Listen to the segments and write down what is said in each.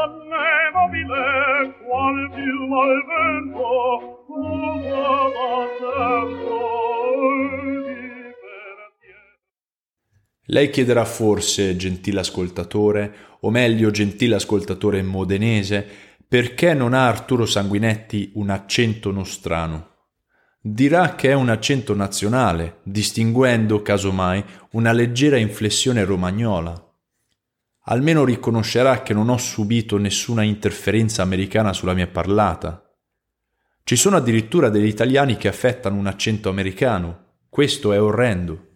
donne mobile, qual piuma al vento, usava tempo di Lei chiederà forse, gentile ascoltatore, o meglio gentile ascoltatore modenese, perché non ha Arturo Sanguinetti un accento nostrano? Dirà che è un accento nazionale, distinguendo, casomai, una leggera inflessione romagnola. Almeno riconoscerà che non ho subito nessuna interferenza americana sulla mia parlata. Ci sono addirittura degli italiani che affettano un accento americano. Questo è orrendo.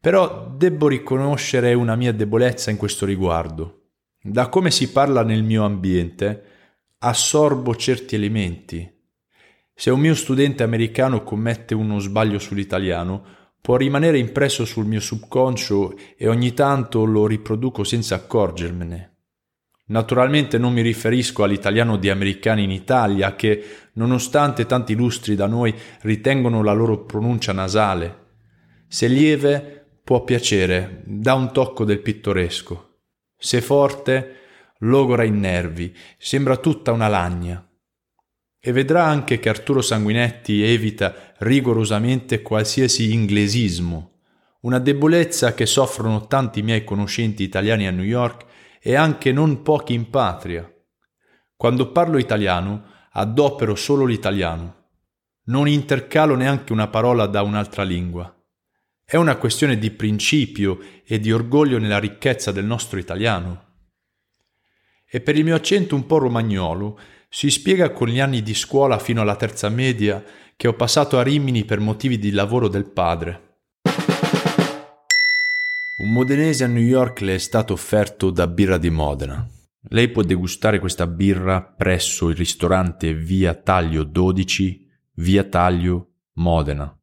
Però debbo riconoscere una mia debolezza in questo riguardo. Da come si parla nel mio ambiente, assorbo certi elementi, se un mio studente americano commette uno sbaglio sull'italiano, può rimanere impresso sul mio subconscio e ogni tanto lo riproduco senza accorgermene. Naturalmente non mi riferisco all'italiano di americani in Italia che, nonostante tanti lustri da noi, ritengono la loro pronuncia nasale. Se lieve, può piacere, dà un tocco del pittoresco. Se forte, logora i nervi, sembra tutta una lagna. E vedrà anche che Arturo Sanguinetti evita rigorosamente qualsiasi inglesismo, una debolezza che soffrono tanti miei conoscenti italiani a New York e anche non pochi in patria. Quando parlo italiano, adopero solo l'italiano. Non intercalo neanche una parola da un'altra lingua. È una questione di principio e di orgoglio nella ricchezza del nostro italiano. E per il mio accento un po' romagnolo, si spiega con gli anni di scuola fino alla terza media che ho passato a Rimini per motivi di lavoro del padre. Un modenese a New York le è stato offerto da birra di Modena. Lei può degustare questa birra presso il ristorante Via Taglio 12, Via Taglio, Modena.